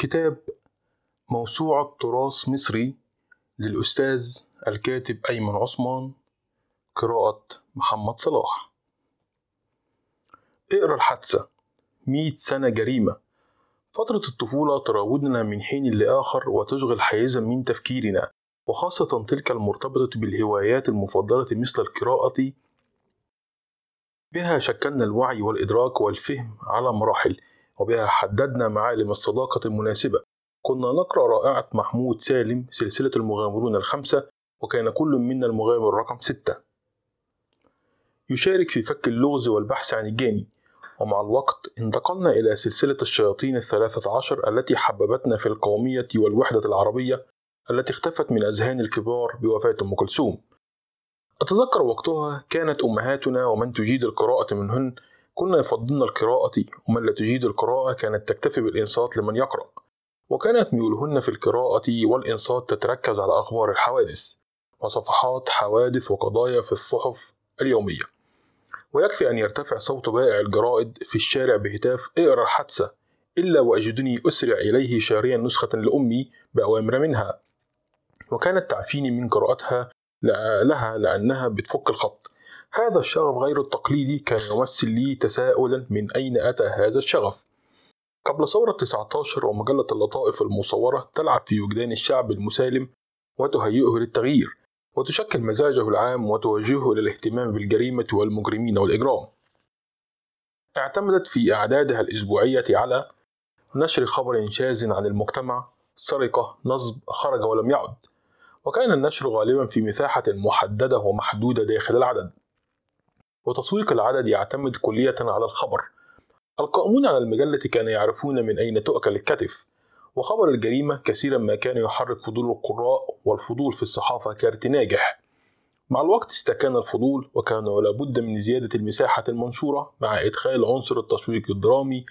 كتاب موسوعة تراث مصري للأستاذ الكاتب أيمن عثمان قراءة محمد صلاح. اقرأ الحادثة. مئة سنة جريمة. فترة الطفولة تراودنا من حين لآخر وتشغل حيزا من تفكيرنا وخاصة تلك المرتبطة بالهوايات المفضلة مثل القراءة. بها شكلنا الوعي والإدراك والفهم على مراحل. وبها حددنا معالم الصداقة المناسبة. كنا نقرأ رائعة محمود سالم سلسلة المغامرون الخمسة وكان كل منا المغامر رقم ستة. يشارك في فك اللغز والبحث عن الجاني. ومع الوقت انتقلنا إلى سلسلة الشياطين الثلاثة عشر التي حببتنا في القومية والوحدة العربية التي اختفت من أذهان الكبار بوفاة أم كلثوم. أتذكر وقتها كانت أمهاتنا ومن تجيد القراءة منهن كنا يفضلن القراءة ومن لا تجيد القراءة كانت تكتفي بالإنصات لمن يقرأ. وكانت ميولهن في القراءة والإنصات تتركز على أخبار الحوادث وصفحات حوادث وقضايا في الصحف اليومية. ويكفي أن يرتفع صوت بائع الجرائد في الشارع بهتاف اقرأ الحادثة إلا وأجدني أسرع إليه شاريا نسخة لأمي بأوامر منها. وكانت تعفيني من قراءتها لها لأنها بتفك الخط. هذا الشغف غير التقليدي كان يمثل لي تساؤلا من أين أتى هذا الشغف. قبل ثورة 19 ومجلة اللطائف المصورة تلعب في وجدان الشعب المسالم وتهيئه للتغيير وتشكل مزاجه العام وتوجهه إلى الاهتمام بالجريمة والمجرمين والإجرام. اعتمدت في أعدادها الأسبوعية على نشر خبر شاذ عن المجتمع سرقة نصب خرج ولم يعد. وكان النشر غالبا في مساحة محددة ومحدودة داخل العدد. وتسويق العدد يعتمد كلية على الخبر. القائمون على المجلة كانوا يعرفون من أين تؤكل الكتف وخبر الجريمة كثيرا ما كان يحرك فضول القراء والفضول في الصحافة كارت ناجح مع الوقت استكان الفضول وكان لابد من زيادة المساحة المنشورة مع إدخال عنصر التسويق الدرامي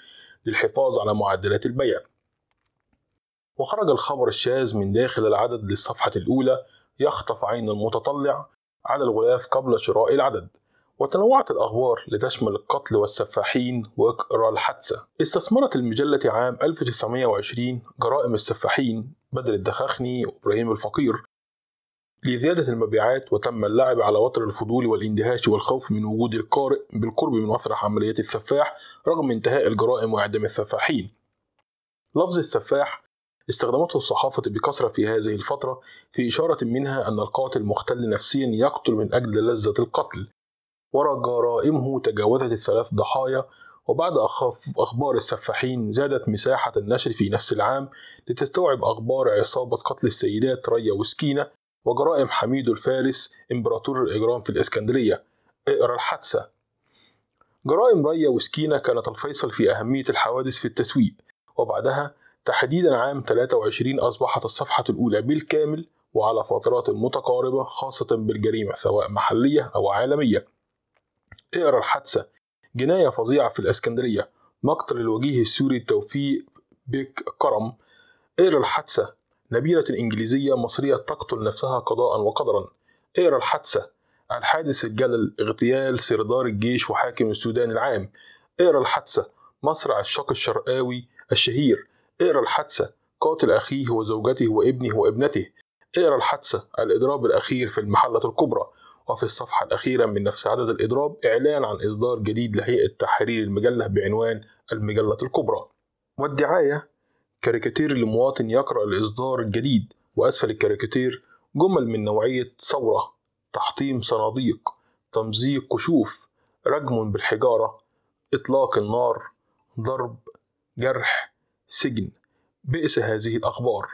للحفاظ على معدلات البيع. وخرج الخبر الشاذ من داخل العدد للصفحة الأولى يخطف عين المتطلع على الغلاف قبل شراء العدد. وتنوعت الأخبار لتشمل القتل والسفاحين وإقرا الحادثة. استثمرت المجلة عام 1920 جرائم السفاحين بدر الدخاخني وإبراهيم الفقير لزيادة المبيعات وتم اللعب على وتر الفضول والإندهاش والخوف من وجود القارئ بالقرب من مسرح عمليات السفاح رغم انتهاء الجرائم وإعدام السفاحين. لفظ السفاح استخدمته الصحافة بكثرة في هذه الفترة في إشارة منها أن القاتل مختل نفسيا يقتل من أجل لذة القتل. وجرائمه تجاوزت الثلاث ضحايا وبعد أخبار السفاحين زادت مساحة النشر في نفس العام لتستوعب أخبار عصابة قتل السيدات ريا وسكينة وجرائم حميد الفارس إمبراطور الإجرام في الإسكندرية. اقرأ الحادثة. جرائم ريا وسكينة كانت الفيصل في أهمية الحوادث في التسويق وبعدها تحديدا عام 23 أصبحت الصفحة الأولى بالكامل وعلى فترات متقاربة خاصة بالجريمة سواء محلية أو عالمية. اقرأ الحادثة. جناية فظيعة في الإسكندرية. مقتل الوجيه السوري توفيق بيك كرم. اقرأ الحادثة. نبيلة إنجليزية مصرية تقتل نفسها قضاء وقدرا. اقرأ الحادثة. الحادث الجلل اغتيال سردار الجيش وحاكم السودان العام. اقرأ الحادثة. مصرع الشقي الشرقاوي الشهير. اقرأ الحادثة. قاتل أخيه وزوجته وابنه وابنته. اقرأ الحادثة. الإضراب الأخير في المحلة الكبرى. وفي الصفحة الأخيرة من نفس عدد الإضراب إعلان عن إصدار جديد لهيئة تحرير المجلة بعنوان المجلة الكبرى. والدعاية كاريكاتير لمواطن يقرأ الإصدار الجديد. وأسفل الكاريكاتير جمل من نوعية ثورة. تحطيم صناديق. تمزيق كشوف. رجم بالحجارة. إطلاق النار. ضرب جرح سجن. بئس هذه الأخبار.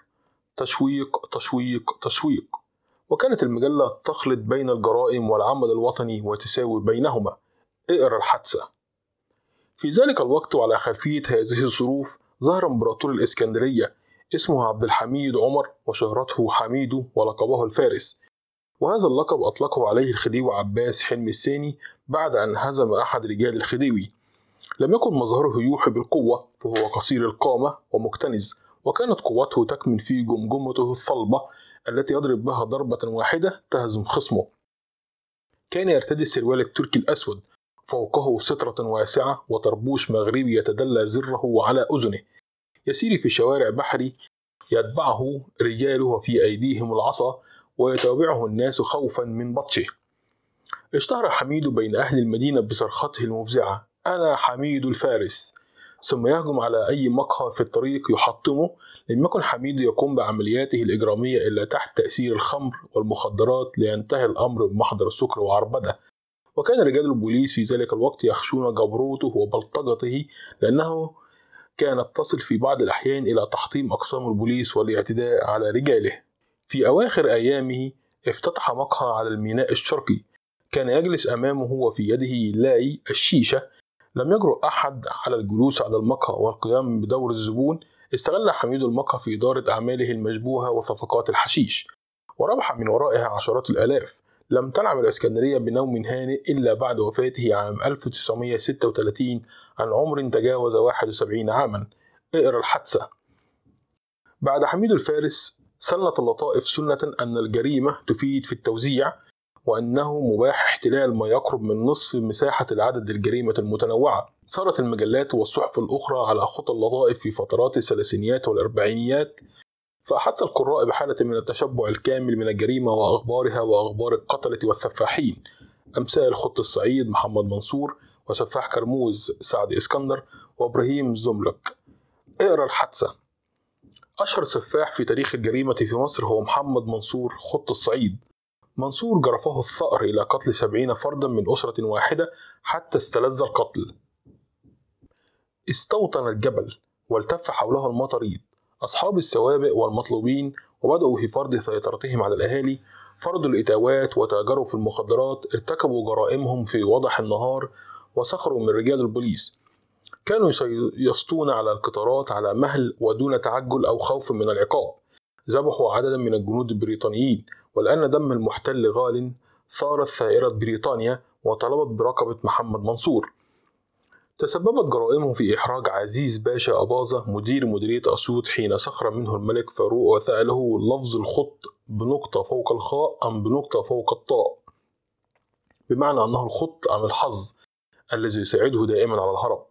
تشويق تشويق تشويق. وكانت المجلة تخلط بين الجرائم والعمل الوطني وتساوي بينهما. اقرأ الحادثة. في ذلك الوقت وعلى خلفية هذه الظروف ظهر إمبراطور الإسكندرية اسمه عبد الحميد عمر وشهرته حميدو ولقبه الفارس. وهذا اللقب أطلقه عليه الخديوي عباس حلمي الثاني بعد أن هزم أحد رجال الخديوي. لم يكن مظهره يوحي بالقوة فهو قصير القامة ومكتنز. وكانت قوته تكمن في جمجمته الصلبة التي يضرب بها ضربة واحدة تهزم خصمه. كان يرتدي السروال التركي الأسود فوقه سترة واسعة وطربوش مغربي يتدلى زره على أذنه. يسير في شوارع بحري يتبعه رجاله وفي أيديهم العصا ويتابعه الناس خوفا من بطشه. اشتهر حميد بين أهل المدينة بصرخته المفزعة. أنا حميد الفارس. ثم يهجم على أي مقهى في الطريق يحطمه لم يكن حميد يقوم بعملياته الإجرامية إلا تحت تأثير الخمر والمخدرات لينتهي الأمر بمحضر السكر وعربدة. وكان رجال البوليس في ذلك الوقت يخشون جبروته وبلطجته لأنه كانت تصل في بعض الأحيان إلى تحطيم أقسام البوليس والاعتداء على رجاله. في أواخر أيامه افتتح مقهى على الميناء الشرقي. كان يجلس أمامه وفي يده لاي الشيشة لم يجرؤ أحد على الجلوس على المقهى والقيام بدور الزبون استغل حميد المقهى في إدارة أعماله المشبوهة وصفقات الحشيش وربح من ورائها عشرات الآلاف. لم تنعم الإسكندرية بنوم هانئ إلا بعد وفاته عام 1936 عن عمر تجاوز 71 عاما. اقرأ الحادثة. بعد حميد الفارس سنت اللطائف سنة أن الجريمة تفيد في التوزيع وأنه مباح احتلال ما يقرب من نصف مساحة العدد الجريمة المتنوعة. صارت المجلات والصحف الأخرى على خطى اللطائف في فترات الثلاثينيات والأربعينيات فأحس القراء بحالة من التشبع الكامل من الجريمة وأخبارها وأخبار القتلة والسفاحين. أمثال خط الصعيد محمد منصور وسفاح كرموز سعد إسكندر وإبراهيم زملك. اقرأ الحادثة. أشهر سفاح في تاريخ الجريمة في مصر هو محمد منصور خط الصعيد. منصور جرفه الثأر إلى قتل سبعين فردا من أسرة واحدة حتى استلذ القتل. استوطن الجبل والتف حوله المطاريد أصحاب السوابق والمطلوبين وبدأوا في فرض سيطرتهم على الأهالي. فرضوا الإتاوات وتاجروا في المخدرات ارتكبوا جرائمهم في وضح النهار وسخروا من رجال البوليس. كانوا يسطون على القطارات على مهل ودون تعجل أو خوف من العقاب. ذبحوا عددا من الجنود البريطانيين. ولأن دم المحتل غال ثارت ثائرة بريطانيا وطلبت برقبة محمد منصور. تسببت جرائمه في إحراج عزيز باشا أباظة مدير مديرية أسيوط حين سخر منه الملك فاروق وسأله لفظ الخط بنقطة فوق الخاء أم بنقطة فوق الطاء. بمعنى أنه الخط أم الحظ الذي يساعده دائما على الهرب.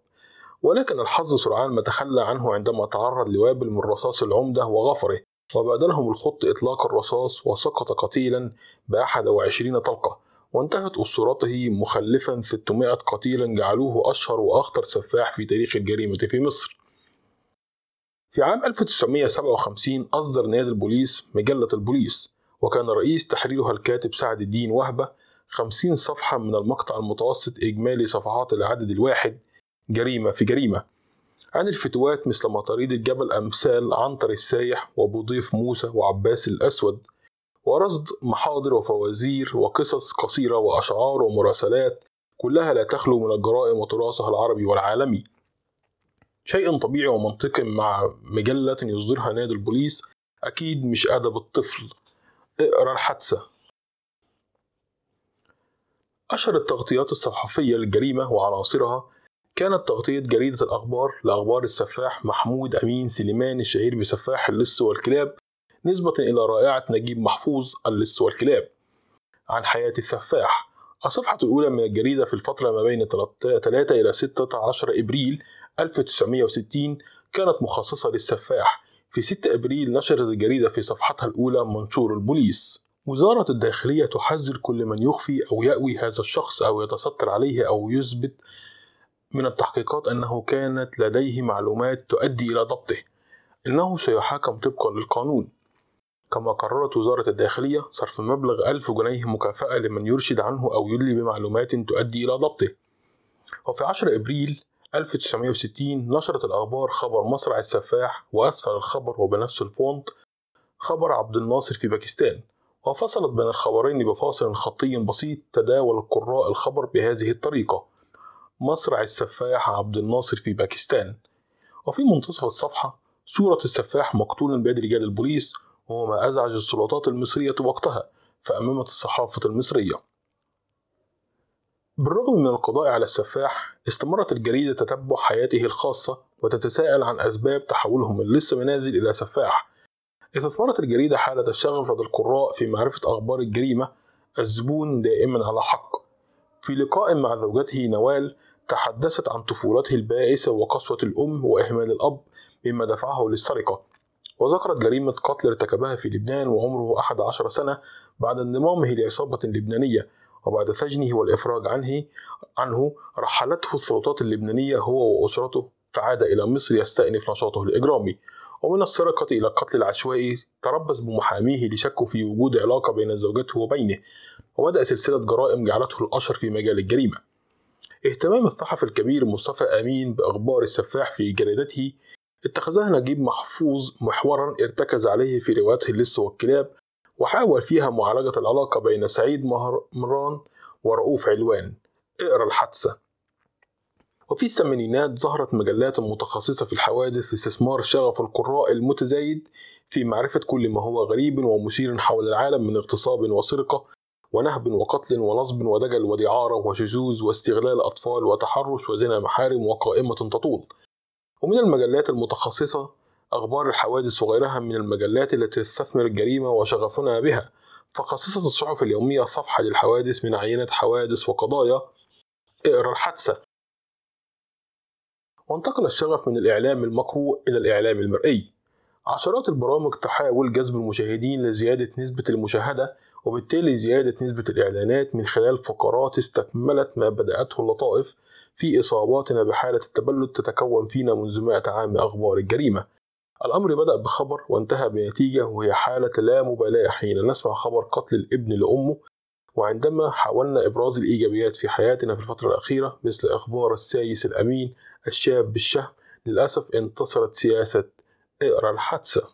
ولكن الحظ سرعان ما تخلى عنه عندما تعرض لوابل من رصاص العمدة وغفره. وبادلهم الخط إطلاق الرصاص وسقط قتيلا بأحد وعشرين طلقة وانتهت أسرته مخلفا 600 قتيلا جعلوه أشهر وأخطر سفاح في تاريخ الجريمة في مصر. في عام 1957 أصدر نادي البوليس مجلة البوليس وكان رئيس تحريرها الكاتب سعد الدين وهبة 50 صفحة من المقطع المتوسط إجمالي صفحات العدد الواحد جريمة في جريمة. عن الفتوات مثل مطاريد الجبل أمثال عنتر السايح وبوضيف موسى وعباس الأسود ورصد محاضر وفوازير وقصص قصيرة وأشعار ومراسلات كلها لا تخلو من الجرائم وتراثها العربي والعالمي. شيء طبيعي ومنطقي مع مجلة يصدرها نادي البوليس أكيد مش أدب الطفل. اقرأ الحادثة. أشهر التغطيات الصحفية للجريمة وعناصرها كانت تغطية جريدة الأخبار لأخبار السفاح محمود أمين سليمان الشهير بسفاح اللص والكلاب نسبة إلى رائعة نجيب محفوظ اللص والكلاب. عن حياة السفاح الصفحة الأولى من الجريدة في الفترة ما بين 3 إلى 16 إبريل 1960 كانت مخصصة للسفاح. في 6 أبريل نشرت الجريدة في صفحتها الأولى منشور البوليس. وزارة الداخلية تحذر كل من يخفي أو يأوي هذا الشخص أو يتستر عليه أو يثبت من التحقيقات أنه كانت لديه معلومات تؤدي إلى ضبطه إنه سيحاكم طبقا للقانون. كما قررت وزارة الداخلية صرف مبلغ ألف جنيه مكافأة لمن يرشد عنه أو يدلي بمعلومات تؤدي إلى ضبطه. وفي 10 إبريل 1960 نشرت الأخبار خبر مصرع السفاح وأسفل الخبر وبنفس ال font خبر عبد الناصر في باكستان. وفصلت بين الخبرين بفاصل خطي بسيط تداول القراء الخبر بهذه الطريقة. مصرع السفاح عبد الناصر في باكستان. وفي منتصف الصفحة صورة السفاح مقتولا بيد رجال البوليس وهو ما أزعج السلطات المصرية وقتها فأممت الصحافة المصرية. بالرغم من القضاء على السفاح استمرت الجريدة تتبع حياته الخاصة وتتساءل عن أسباب تحوله من لص منازل إلى سفاح. إذ أثمرت الجريدة حالة الشغف لدى القراء في معرفة أخبار الجريمة الزبون دائما على حق. في لقاء مع زوجته نوال تحدثت عن طفولته البائسة وقسوة الأم وإهمال الأب مما دفعه للسرقة. وذكرت جريمة قتل ارتكبها في لبنان وعمره 11 سنة بعد انضمامه لعصابة لبنانية. وبعد سجنه والإفراج عنه عنه رحلته السلطات اللبنانية هو وأسرته فعاد إلى مصر يستأنف نشاطه الإجرامي. ومن السرقة إلى القتل العشوائي تربص بمحاميه لشكه في وجود علاقة بين زوجته وبينه. وبدأ سلسلة جرائم جعلته الأشهر في مجال الجريمة. اهتمام الصحفي الكبير مصطفى أمين بأخبار السفاح في جريدته اتخذها نجيب محفوظ محورا ارتكز عليه في روايته اللص والكلاب وحاول فيها معالجة العلاقة بين سعيد مران ورؤوف علوان. اقرأ الحادثة. وفي الثمانينات ظهرت مجلات متخصصة في الحوادث لاستثمار شغف القراء المتزايد في معرفة كل ما هو غريب ومثير حول العالم من اغتصاب وسرقة ونهب وقتل ونصب ودجل ودعارة وشذوذ واستغلال أطفال وتحرش وزنا محارم وقائمة تطول. ومن المجلات المتخصصة أخبار الحوادث وغيرها من المجلات التي تستثمر الجريمة وشغفنا بها. فخصصت الصحف اليومية صفحة للحوادث من عينة حوادث وقضايا اقرا الحادثة. وانتقل الشغف من الإعلام المقروء إلى الإعلام المرئي. عشرات البرامج تحاول جذب المشاهدين لزيادة نسبة المشاهدة وبالتالي زيادة نسبة الإعلانات من خلال فقرات استكملت ما بدأته اللطائف في إصاباتنا بحالة التبلد تتكون فينا منذ مائة عام أخبار الجريمة. الأمر بدأ بخبر وانتهى بنتيجة وهي حالة لا مبالاة حين نسمع خبر قتل الابن لأمه. وعندما حاولنا إبراز الإيجابيات في حياتنا في الفترة الأخيرة مثل إخبار السايس الأمين الشاب بالشهم للأسف انتصرت سياسة اقرأ الحادثة.